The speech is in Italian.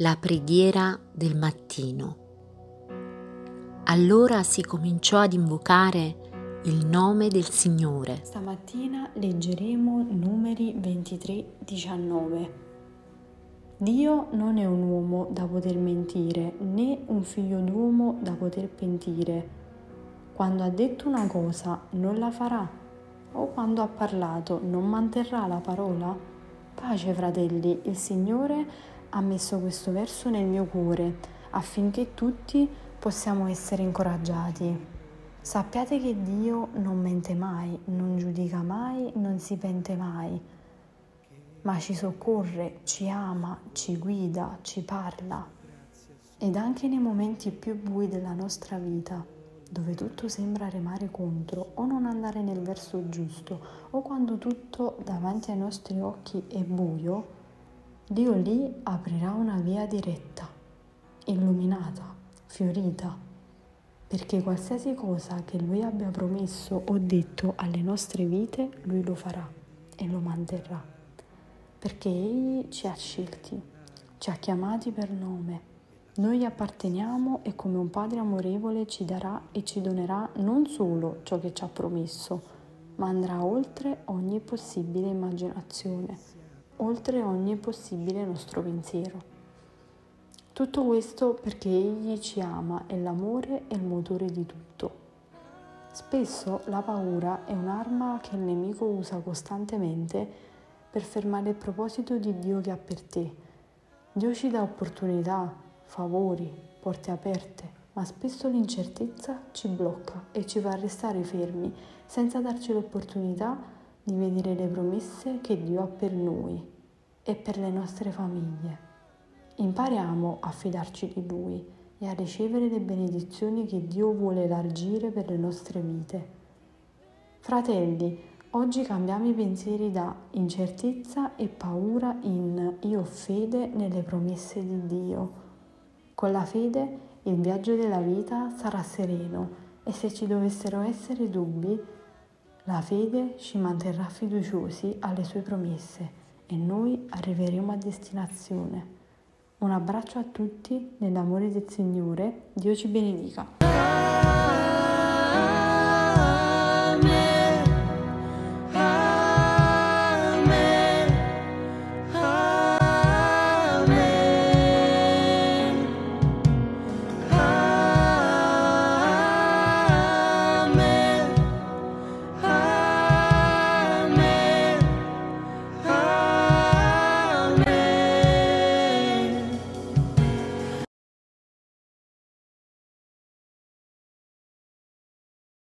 La preghiera del mattino. Allora si cominciò ad invocare il nome del Signore. Stamattina leggeremo numeri 23-19. Dio non è un uomo da poter mentire, né un figlio d'uomo da poter pentire. Quando ha detto una cosa, non la farà, o quando ha parlato, non manterrà la parola? Pace fratelli, il Signore ha messo questo verso nel mio cuore affinché tutti possiamo essere incoraggiati. Sappiate che Dio non mente mai, non giudica mai, non si pente mai, ma ci soccorre, ci ama, ci guida, ci parla. Ed anche nei momenti più bui della nostra vita dove tutto sembra remare contro o non andare nel verso giusto o quando tutto davanti ai nostri occhi è buio, Dio lì aprirà una via diretta, illuminata, fiorita, perché qualsiasi cosa che Lui abbia promesso o detto alle nostre vite, Lui lo farà e lo manterrà, perché Egli ci ha scelti, ci ha chiamati per nome. Noi gli apparteniamo e come un Padre amorevole ci darà e ci donerà non solo ciò che ci ha promesso, ma andrà oltre ogni possibile immaginazione, oltre ogni possibile nostro pensiero. Tutto questo perché Egli ci ama e l'amore è il motore di tutto. Spesso la paura è un'arma che il nemico usa costantemente per fermare il proposito di Dio che ha per te. Dio ci dà opportunità, favori, porte aperte, ma spesso l'incertezza ci blocca e ci fa restare fermi senza darci l'opportunità di vedere le promesse che Dio ha per noi e per le nostre famiglie. Impariamo a fidarci di Lui e a ricevere le benedizioni che Dio vuole elargire per le nostre vite. Fratelli, oggi cambiamo i pensieri da incertezza e paura in io ho fede nelle promesse di Dio con la fede il viaggio della vita sarà sereno e se ci dovessero essere dubbi, la fede ci manterrà fiduciosi alle sue promesse e noi arriveremo a destinazione. Un abbraccio a tutti nell'amore del Signore, Dio ci benedica.